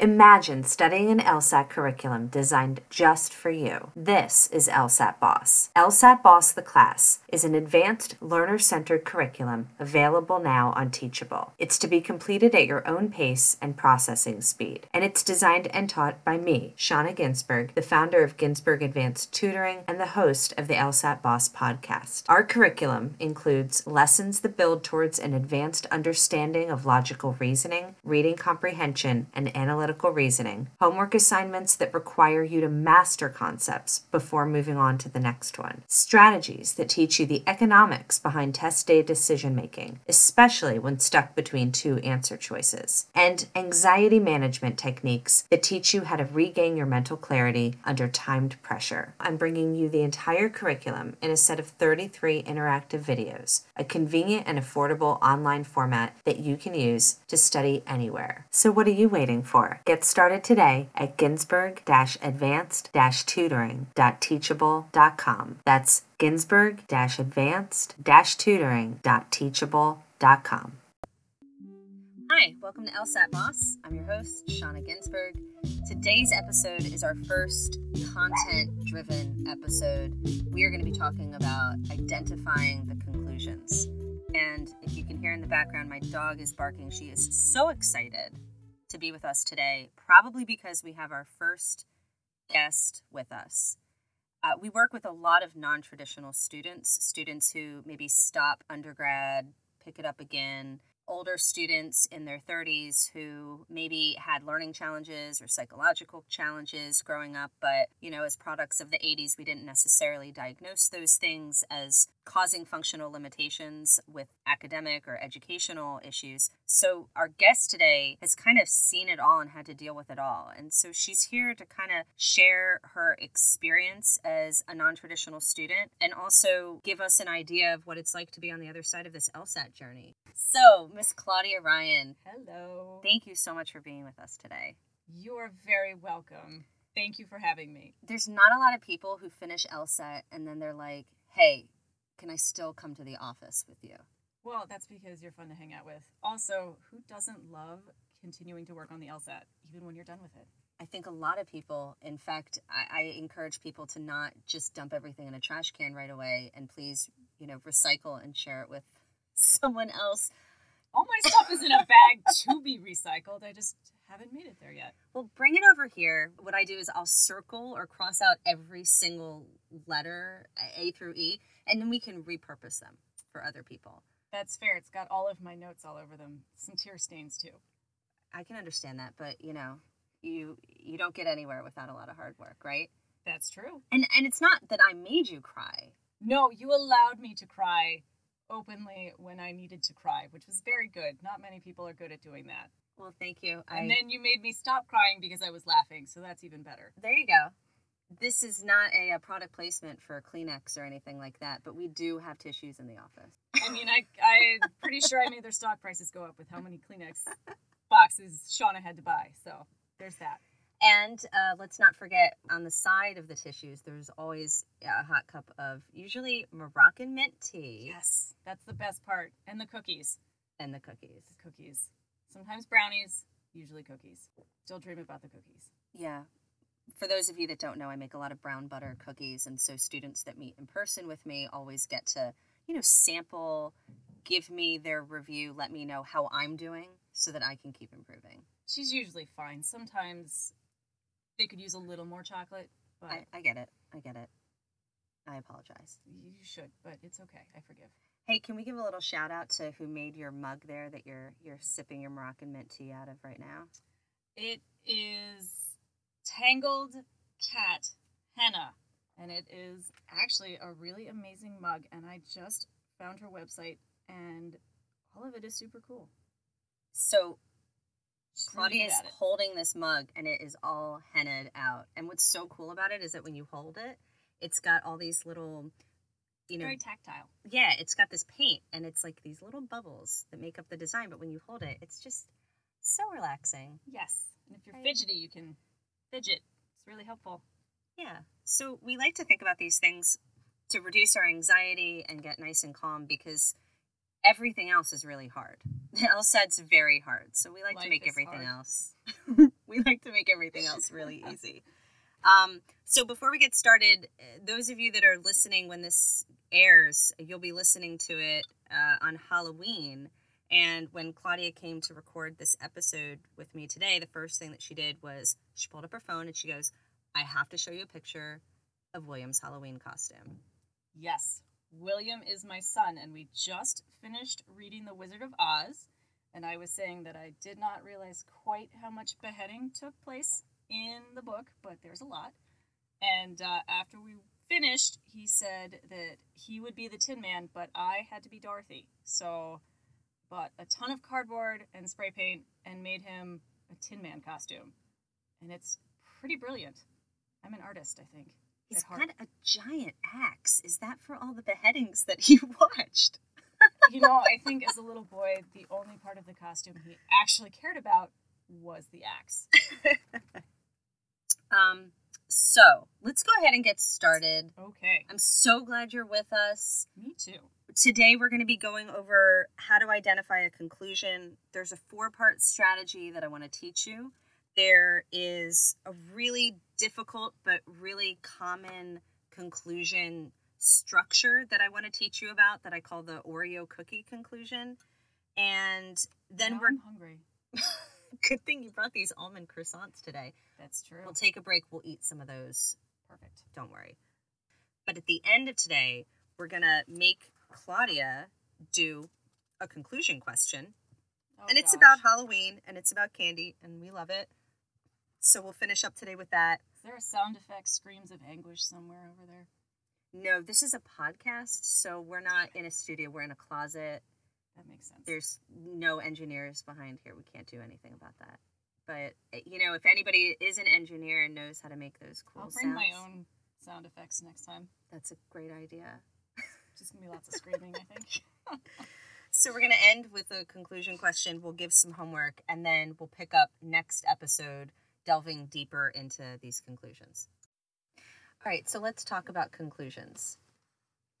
Imagine studying an LSAT curriculum designed just for you. This is LSAT Boss. LSAT Boss the Class is an advanced learner centered curriculum available now on Teachable. It's to be completed at your own pace and processing speed, and it's designed and taught by me, Shauna Ginsburg, the founder of Ginsburg Advanced Tutoring and the host of the LSAT Boss podcast. Our curriculum includes lessons that build towards an advanced understanding of logical reasoning, reading comprehension, and analytical reasoning, homework assignments that require you to master concepts before moving on to the next one, strategies that teach you the economics behind test day decision making, especially when stuck between two answer choices, and anxiety management techniques that teach you how to regain your mental clarity under timed pressure. I'm bringing you the entire curriculum in a set of 33 interactive videos, a convenient and affordable online format that you can use to study anywhere. So, what are you waiting for? Get started today at ginsburg-advanced-tutoring.teachable.com. That's ginsburg-advanced-tutoring.teachable.com. Hi, welcome to LSAT Boss. I'm your host, Shauna Ginsburg. Today's episode is our first content driven episode. We are going to be talking about identifying the conclusions. And if you can hear in the background, my dog is barking. She is so excited to be with us today, probably because we have our first guest with us. Uh, we work with a lot of non traditional students, students who maybe stop undergrad, pick it up again, older students in their 30s who maybe had learning challenges or psychological challenges growing up, but, you know, as products of the 80s, we didn't necessarily diagnose those things as causing functional limitations with academic or educational issues. So, our guest today has kind of seen it all and had to deal with it all. And so, she's here to kind of share her experience as a non traditional student and also give us an idea of what it's like to be on the other side of this LSAT journey. So, Miss Claudia Ryan. Hello. Thank you so much for being with us today. You are very welcome. Thank you for having me. There's not a lot of people who finish LSAT and then they're like, hey, can I still come to the office with you? Well, that's because you're fun to hang out with. Also, who doesn't love continuing to work on the LSAT, even when you're done with it? I think a lot of people, in fact, I, I, encourage people to not just dump everything in a trash can right away and please, you know, recycle and share it with someone else all my stuff is in a bag to be recycled. I just haven't made it there yet. Well, bring it over here. What I do is I'll circle or cross out every single letter, A through E, and then we can repurpose them for other people. That's fair. It's got all of my notes all over them. Some tear stains too. I can understand that, but you know, you you don't get anywhere without a lot of hard work, right? That's true. And and it's not that I made you cry. No, you allowed me to cry openly when I needed to cry, which was very good. Not many people are good at doing that. Well, thank you. And I... then you made me stop crying because I was laughing, so that's even better. There you go. This is not a, a, product placement for Kleenex or anything like that, but we do have tissues in the office. I mean, I, I'm pretty sure I made their stock prices go up with how many Kleenex boxes Shauna had to buy. So there's that. And uh, let's not forget on the side of the tissues, there's always a hot cup of usually Moroccan mint tea. Yes, that's the best part. And the cookies. And the cookies. The cookies. Sometimes brownies, usually cookies. Still dream about the cookies. Yeah. For those of you that don't know, I make a lot of brown butter cookies. And so students that meet in person with me always get to, you know, sample, give me their review, let me know how I'm doing so that I can keep improving. She's usually fine. Sometimes they could use a little more chocolate. But I, I get it. I get it. I apologize. You should, but it's okay. I forgive. Hey, can we give a little shout out to who made your mug there that you're you're sipping your Moroccan mint tea out of right now? It is Tangled Cat Henna, and it is actually a really amazing mug. And I just found her website, and all of it is super cool. So Claudia is holding this mug and it is all hennaed out. And what's so cool about it is that when you hold it, it's got all these little, you know, very tactile. Yeah, it's got this paint and it's like these little bubbles that make up the design. But when you hold it, it's just so relaxing. Yes. And if you're fidgety, you can fidget. It's really helpful. Yeah. So we like to think about these things to reduce our anxiety and get nice and calm because everything else is really hard. LSAT's very hard, so we like Life to make everything hard. else we like to make everything else really easy. Um, so before we get started, uh, those of you that are listening when this airs, you'll be listening to it uh, on Halloween. And when Claudia came to record this episode with me today, the first thing that she did was she pulled up her phone and she goes, I have to show you a picture of William's Halloween costume. Yes, William is my son, and we just finished reading The Wizard of Oz. And I was saying that I did not realize quite how much beheading took place in the book, but there's a lot. And uh, after we finished, he said that he would be the Tin Man, but I had to be Dorothy. So bought a ton of cardboard and spray paint and made him a Tin Man costume. And it's pretty brilliant. I'm an artist, I think. He's got a giant axe. Is that for all the beheadings that he watched? you know, I think as a little boy, the only part of the costume he actually cared about was the axe. Um, so let's go ahead and get started. Okay. I'm so glad you're with us. Me too. Today, we're going to be going over how to identify a conclusion. There's a four part strategy that I want to teach you. There is a really difficult but really common conclusion structure that I want to teach you about that I call the Oreo cookie conclusion. And then Now we're I'm hungry. good thing you brought these almond croissants today. That's true. We'll take a break, we'll eat some of those Perfect. don't worry. But at the end of today, we're going to make Claudia do a conclusion question. Oh, and it's gosh. about Halloween and it's about candy, and we love it. So we'll finish up today with that. Is there a sound effect screams of anguish somewhere over there? No, this is a podcast, so we're not in a studio, we're in a closet. That makes sense. There's no engineers behind here. We can't do anything about that. But, eh, you know, if anybody is an engineer and knows how to make those cool I'll bring my own sound effects next time. that's a great idea. Just gonna be lots of screaming, I think. So we're to end with a conclusion question. We'll give some homework and then we'll pick up next episode delving deeper into these conclusions. All right, so let's talk about conclusions.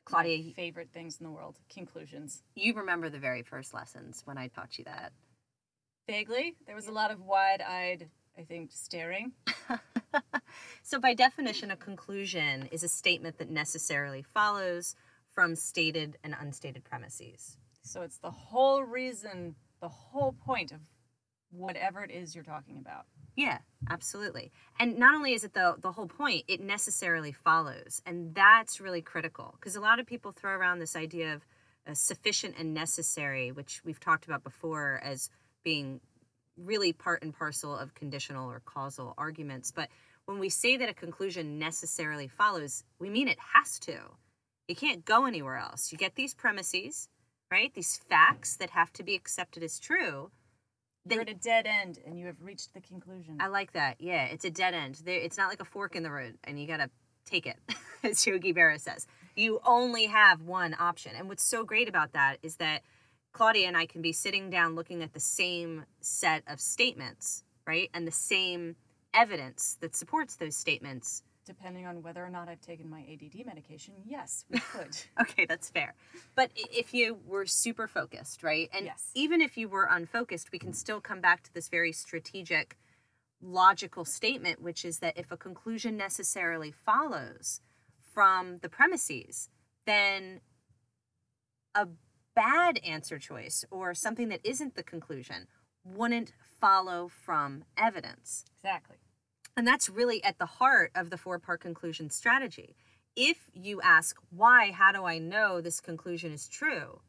Claudia, My favorite things in the world. Conclusions. you remember the very first lessons when I taught you that. Vaguely, there was a lot of wide-eyed, I think, staring. so, by definition, a conclusion is a statement that necessarily follows from stated and unstated premises. So it's the whole reason, the whole point of whatever it is you're talking about. Yeah, absolutely. And not only is it the the whole point, it necessarily follows, and that's really critical because a lot of people throw around this idea of uh, sufficient and necessary, which we've talked about before as being really part and parcel of conditional or causal arguments. But when we say that a conclusion necessarily follows, we mean it has to. You can't go anywhere else. You get these premises, right? These facts that have to be accepted as true. You're at a dead end and you have reached the conclusion. I like that. Yeah, it's a dead end. There, it's not like a fork in the road, and you gotta take it, as Yogi Berra says. You only have one option. And what's so great about that is that Claudia and I can be sitting down looking at the same set of statements, right, and the same evidence that supports those statements. Depending on whether or not I've taken my ADD medication, yes, we could. Okay, that's fair. But if you were super focused, right? And Yes. even if you were unfocused, we can still come back to this very strategic, logical statement, which is that if a conclusion necessarily follows from the premises, then a bad answer choice or something that isn't the conclusion wouldn't follow from evidence. exactly. And that's really at the heart of the four part conclusion strategy. If you ask, why, how do I know this conclusion is true?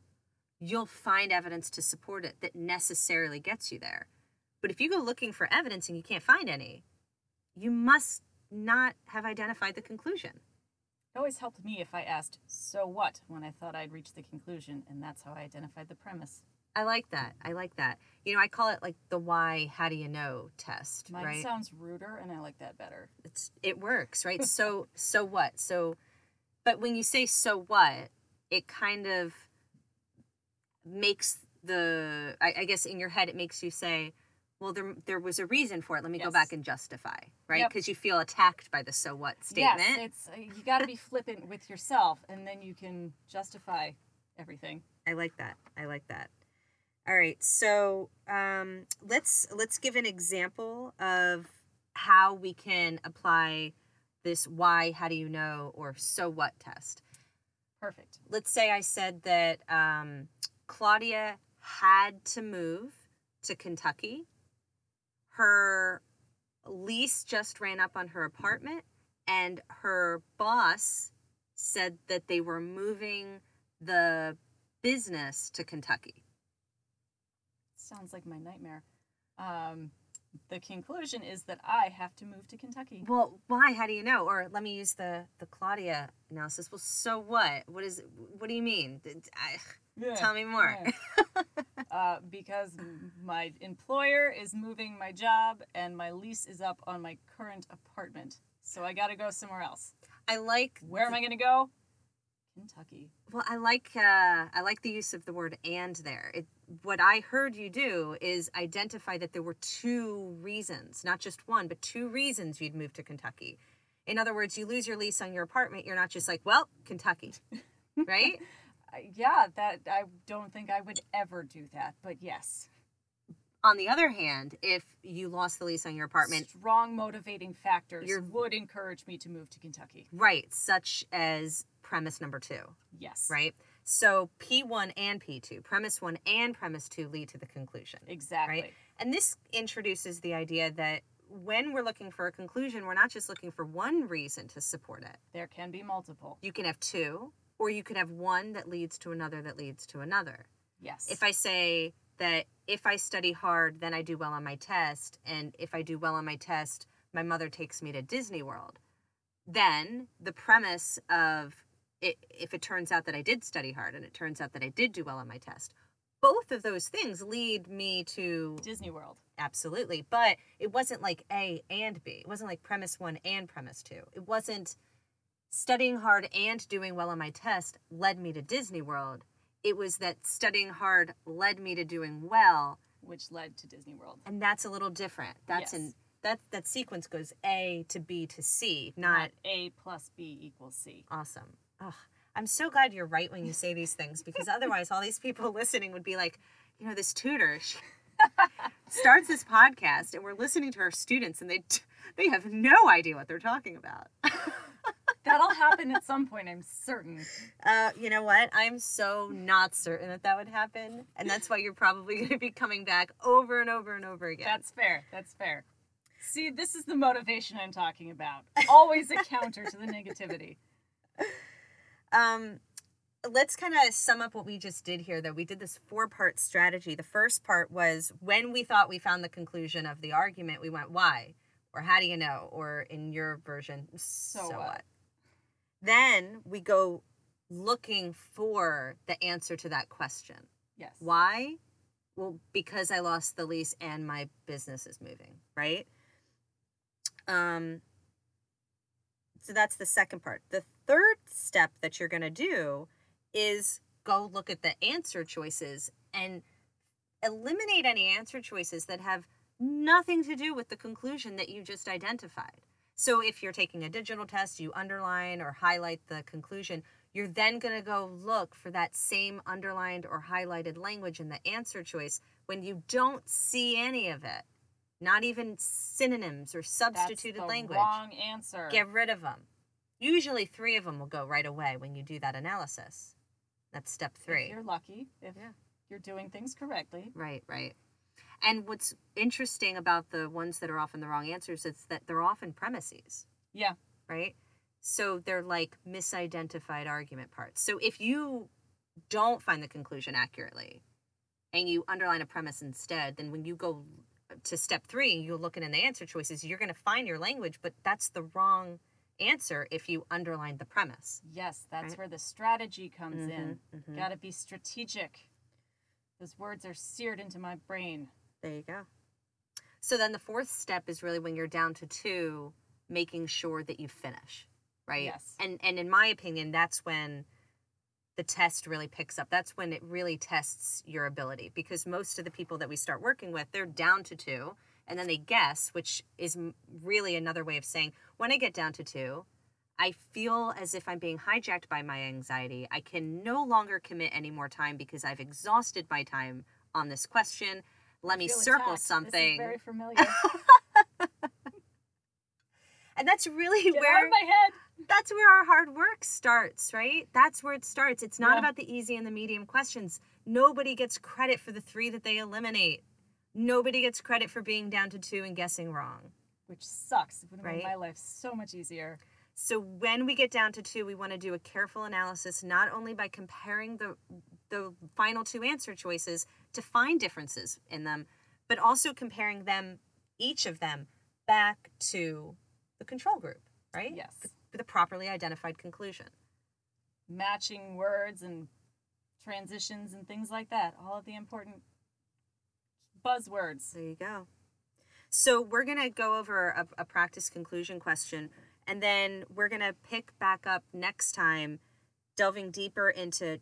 You'll find evidence to support it that necessarily gets you there. But if you go looking for evidence and you can't find any, you must not have identified the conclusion. It always helped me if I asked, so what, when I thought I'd reached the conclusion, and that's how I identified the premise. I like that. I like that. You know, I call it like the why, how do you know test, Mine right? sounds ruder, and I like that better. it's it works right so so what so but when you say so what it kind of makes the I, I guess in your head it makes you say well there there was a reason for it let me go back and justify right Yep. because you feel attacked by the so what statement Yes, it's uh, you got to be flippant with yourself, and then you can justify everything. i like that i like that All right. So um, let's let's give an example of how we can apply this why, how do you know, or so what test. Perfect. Let's say I said that um, Claudia had to move to Kentucky. Her lease just ran up on her apartment, and her boss said that they were moving the business to Kentucky. Sounds like my nightmare. Um, the conclusion is that I have to move to Kentucky. Well, why? How do you know? Or let me use the the Claudia analysis. Well, so what? What is? What do you mean? I, Yeah, tell me more. yeah. uh, because my employer is moving my job and my lease is up on my current apartment. So I got to go somewhere else. I like. Where am I going to go? Kentucky. Well, I like. Uh, I like the use of the word "and" there. It, what I heard you do is identify that there were two reasons, not just one, but two reasons you'd move to Kentucky. In other words, you lose your lease on your apartment. You're not just like, well, Kentucky, right? Uh, yeah, that I don't think I would ever do that, but yes. on the other hand, if you lost the lease on your apartment, Strong motivating factors would encourage me to move to Kentucky. right, such as premise number two, Yes. right? So P1 and P2, premise one and premise two lead to the conclusion. Exactly. And this introduces the idea that when we're looking for a conclusion, we're not just looking for one reason to support it. There can be multiple. You can have two, or you could have one that leads to another that leads to another. Yes. If I say that if I study hard, then I do well on my test, and if I do well on my test, my mother takes me to Disney World, then the premise of it, if it turns out that I did study hard and it turns out that I did do well on my test, both of those things lead me to Disney World. absolutely. But it wasn't like A and B. It wasn't like premise one and premise two. It wasn't studying hard and doing well on my test led me to Disney World. It was that studying hard led me to doing well, which led to Disney World. and that's a little different. That's Yes. in that that sequence goes A to B to C, not A plus B equals C. awesome. Oh, I'm so glad you're right when you say these things because otherwise, all these people listening would be like, you know, this tutor starts this podcast and we're listening to her students and they they have no idea what they're talking about. That'll happen at some point, I'm certain. Uh, you know what? I'm so not certain that that would happen, and that's why you're probably going to be coming back over and over and over again. That's fair. That's fair. See, this is the motivation I'm talking about. Always a counter to the negativity. Um let's kind of sum up what we just did here though. We did this four part strategy. The first part was when we thought we found the conclusion of the argument we went why? or how do you know? or in your version so, what? what? Then we go looking for the answer to that question. Yes. why? Well because i lost the lease and my business is moving right? Um so that's the second part. The third step that you're going to do is go look at the answer choices and eliminate any answer choices that have nothing to do with the conclusion that you just identified. So if you're taking a digital test you underline or highlight the conclusion you're then going to go look for that same underlined or highlighted language in the answer choice when you don't see any of it not even synonyms or substituted That's the language Wrong answer. get rid of them usually three of them will go right away when you do that analysis that's step three. If you're lucky, if Yeah. you're doing things correctly. right right and what's interesting about the ones that are often the wrong answers is that they're often premises Yeah. right? So they're like misidentified argument parts. So if you don't find the conclusion accurately and you underline a premise instead, then when you go to step three, you're looking in the answer choices, you're going to find your language, but that's the wrong answer if you underline the premise. Yes, that's Right. where the strategy comes in. Mhm, mhm. Got to be strategic. Those words are seared into my brain. There you go. So then the fourth step is really when you're down to two, making sure that you finish, right? Yes. And and in my opinion, that's when the test really picks up. That's when it really tests your ability because most of the people that we start working with, they're down to two and then they guess, which is really another way of saying when I get down to two, I feel as if I'm being hijacked by my anxiety. I can no longer commit any more time because I've exhausted my time on this question. Let me circle attacked. Something. very familiar. And that's really Get out where of my head. That's where our hard work starts, right? That's where it starts. It's not Yeah. about the easy and the medium questions. Nobody gets credit for the three that they eliminate. Nobody gets credit for being down to two and guessing wrong. Which sucks. It would have Right? made my life so much easier. So when we get down to two, we want to do a careful analysis, not only by comparing the the final two answer choices to find differences in them, but also comparing them, each of them, back to the control group, right? Yes. The, the properly identified conclusion. Matching words and transitions and things like that. All of the important buzzwords. There you go. So we're gonna go over a, a practice conclusion question, and then we're gonna pick back up next time, delving deeper into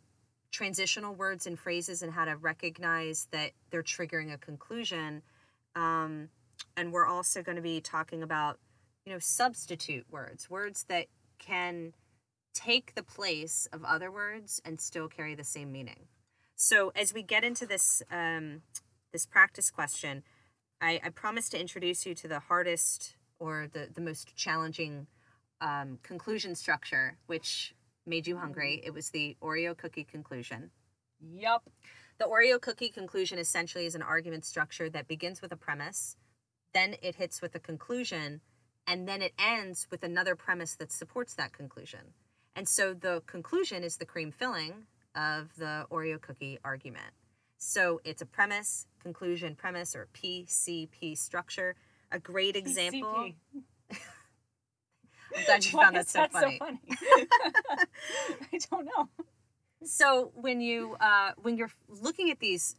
transitional words and phrases and how to recognize that they're triggering a conclusion. Um, and we're also going to be talking about, you know, substitute words, words that can take the place of other words and still carry the same meaning. So as we get into this um, this practice question, I, I promised to introduce you to the hardest or the, the most challenging um, conclusion structure, which made you hungry. It was the Oreo cookie conclusion. Yup. The Oreo cookie conclusion essentially is an argument structure that begins with a premise, then it hits with a conclusion, and then it ends with another premise that supports that conclusion. And so the conclusion is the cream filling of the Oreo cookie argument. So it's a premise, conclusion, premise, or PCP structure. A great example. I'm glad you Why found that so that funny. so funny? I don't know. So when you uh, when you're looking at these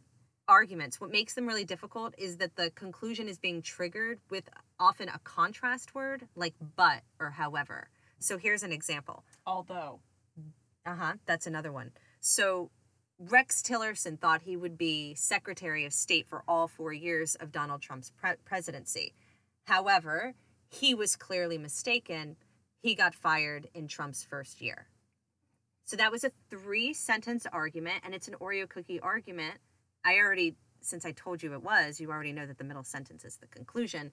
arguments, what makes them really difficult is that the conclusion is being triggered with often a contrast word like but or however. So here's an example. Although. Uh huh. That's another one. So Rex Tillerson thought he would be Secretary of State for all four years of Donald Trump's pre- presidency. However, he was clearly mistaken. He got fired in Trump's first year. So that was a three sentence argument, and it's an Oreo cookie argument. I already, since I told you it was, you already know that the middle sentence is the conclusion.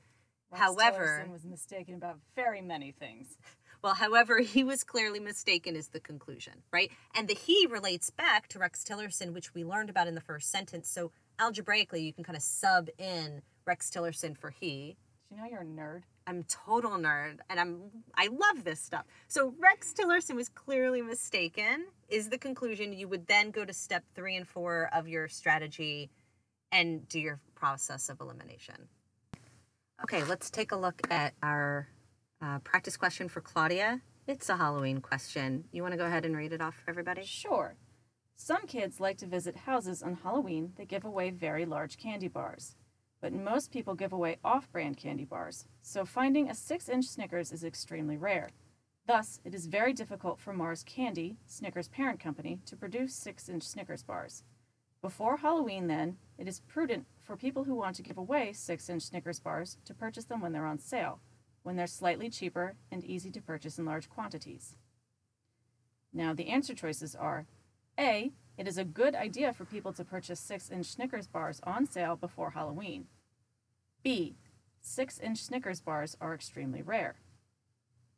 Rex However- Tillerson was mistaken about very many things. Well, however, he was clearly mistaken is the conclusion, right? And the he relates back to Rex Tillerson, which we learned about in the first sentence. So algebraically, you can kind of sub in Rex Tillerson for he. Do you know you're a nerd? I'm total nerd and I'm I love this stuff. So Rex Tillerson was clearly mistaken is the conclusion. You would then go to step 3 and 4 of your strategy and do your process of elimination. Okay, let's take a look at our uh, practice question for Claudia. It's a Halloween question. You want to go ahead and read it off for everybody? Sure. Some kids like to visit houses on Halloween that give away very large candy bars. But most people give away off brand candy bars, so finding a 6 inch Snickers is extremely rare. Thus, it is very difficult for Mars Candy, Snickers' parent company, to produce 6 inch Snickers bars. Before Halloween, then, it is prudent for people who want to give away 6 inch Snickers bars to purchase them when they're on sale, when they're slightly cheaper and easy to purchase in large quantities. Now, the answer choices are A. It is a good idea for people to purchase 6 inch Snickers bars on sale before Halloween. B. 6 inch Snickers bars are extremely rare.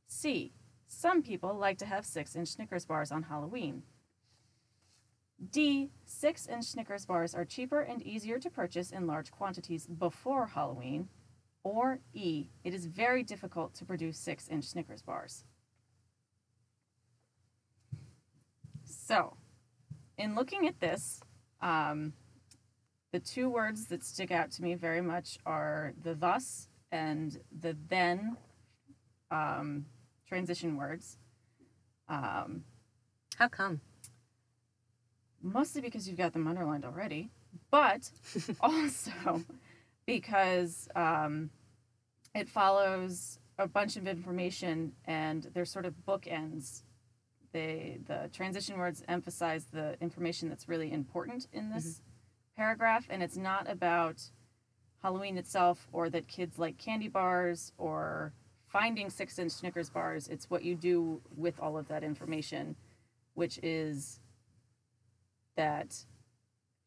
C. Some people like to have 6 inch Snickers bars on Halloween. D. 6 inch Snickers bars are cheaper and easier to purchase in large quantities before Halloween. Or E. It is very difficult to produce 6 inch Snickers bars. So, in looking at this, um, the two words that stick out to me very much are the thus and the then um, transition words. Um, How come? mostly because you've got them underlined already, but also because um, it follows a bunch of information and they're sort of bookends. They the transition words emphasize the information that's really important in this mm-hmm. paragraph, and it's not about Halloween itself or that kids like candy bars or finding six inch Snickers bars. It's what you do with all of that information, which is that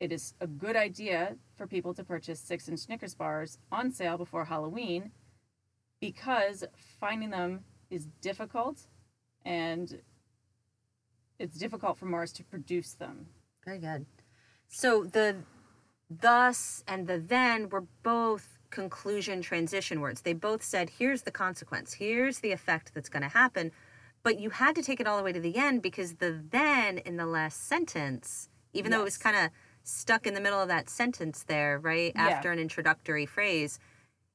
it is a good idea for people to purchase six inch Snickers bars on sale before Halloween because finding them is difficult and it's difficult for Mars to produce them. Very good. So the thus and the then were both conclusion transition words. They both said, here's the consequence, here's the effect that's going to happen. But you had to take it all the way to the end because the then in the last sentence, even though it was kind of stuck in the middle of that sentence there, right? Yeah. After an introductory phrase,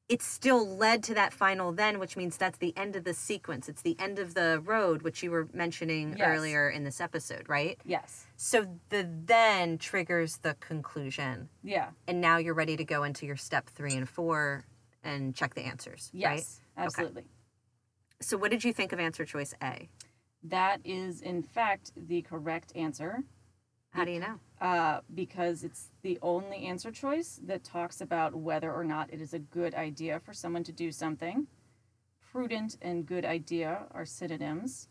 it still led to that final then, which means that's the end of the sequence. It's the end of the road, which you were mentioning Yes. earlier in this episode, right? Yes. So the then triggers the conclusion, Yeah. and now you're ready to go into your step three and four and check the answers. Right? Yes. Absolutely. So what did you think of answer choice A? That is, in fact, the correct answer How do you know? Uh, because it's the only answer choice that talks about whether or not it is a good idea for someone to do something. Prudent and good idea are synonyms.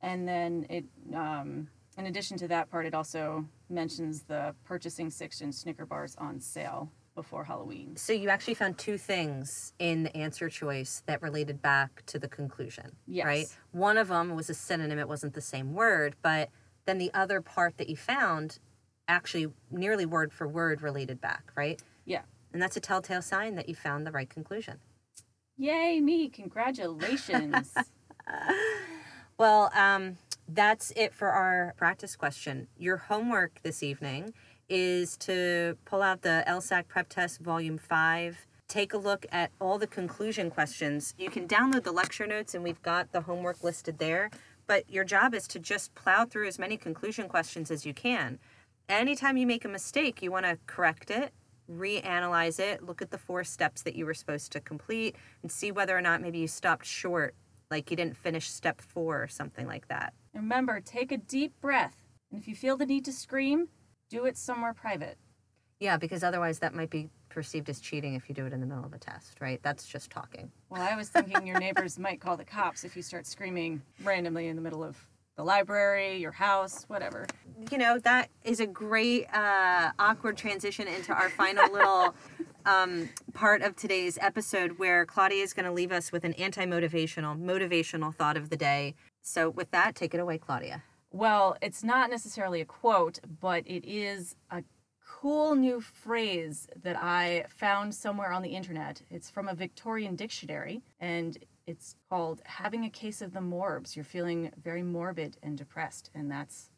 And then it, um, in addition to that part, it also mentions the purchasing six inch Snicker bars on sale before Halloween. So you actually found two things in the answer choice that related back to the conclusion, Yes. right? One of them was a synonym; it wasn't the same word, but then the other part that you found actually nearly word for word related back, right? Yeah. And that's a telltale sign that you found the right conclusion. Yay, me! Congratulations. Well, um, that's it for our practice question. Your homework this evening is to pull out the LSAC Prep Test Volume 5. Take a look at all the conclusion questions. You can download the lecture notes, and we've got the homework listed there. But your job is to just plow through as many conclusion questions as you can. Anytime you make a mistake, you want to correct it, reanalyze it, look at the four steps that you were supposed to complete, and see whether or not maybe you stopped short like you didn't finish step four or something like that. Remember, take a deep breath. And if you feel the need to scream, do it somewhere private. Yeah, because otherwise that might be perceived as cheating if you do it in the middle of a test, right? That's just talking. Well, I was thinking your neighbors might call the cops if you start screaming randomly in the middle of the library, your house, whatever. You know, that is a great uh, awkward transition into our final little um, part of today's episode where Claudia is going to leave us with an anti motivational, motivational thought of the day. So, with that, take it away, Claudia. Well, it's not necessarily a quote, but it is a cool new phrase that I found somewhere on the internet. It's from a Victorian dictionary and it's called having a case of the morbs. You're feeling very morbid and depressed and that's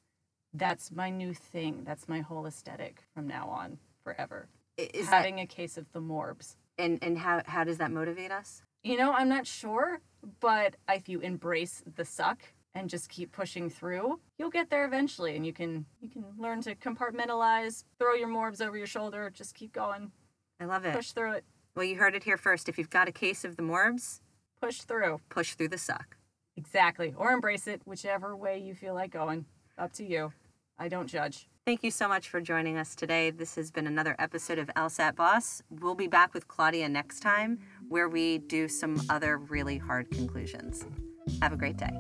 that's my new thing. That's my whole aesthetic from now on forever. Is that, having a case of the morbs. and, and how, how does that motivate us? You know, I'm not sure, but if you embrace the suck and just keep pushing through, you'll get there eventually and you can you can learn to compartmentalize, throw your morbs over your shoulder, just keep going, I love it. push through it, Well, you heard it here first. If you've got a case of the morbs, push through. push through the suck. Exactly. Or embrace it, whichever way you feel like going. Up to you. I don't judge. Thank you so much for joining us today. This has been another episode of LSAT Boss. We'll be back with Claudia next time where we do some other really hard conclusions. Have a great day.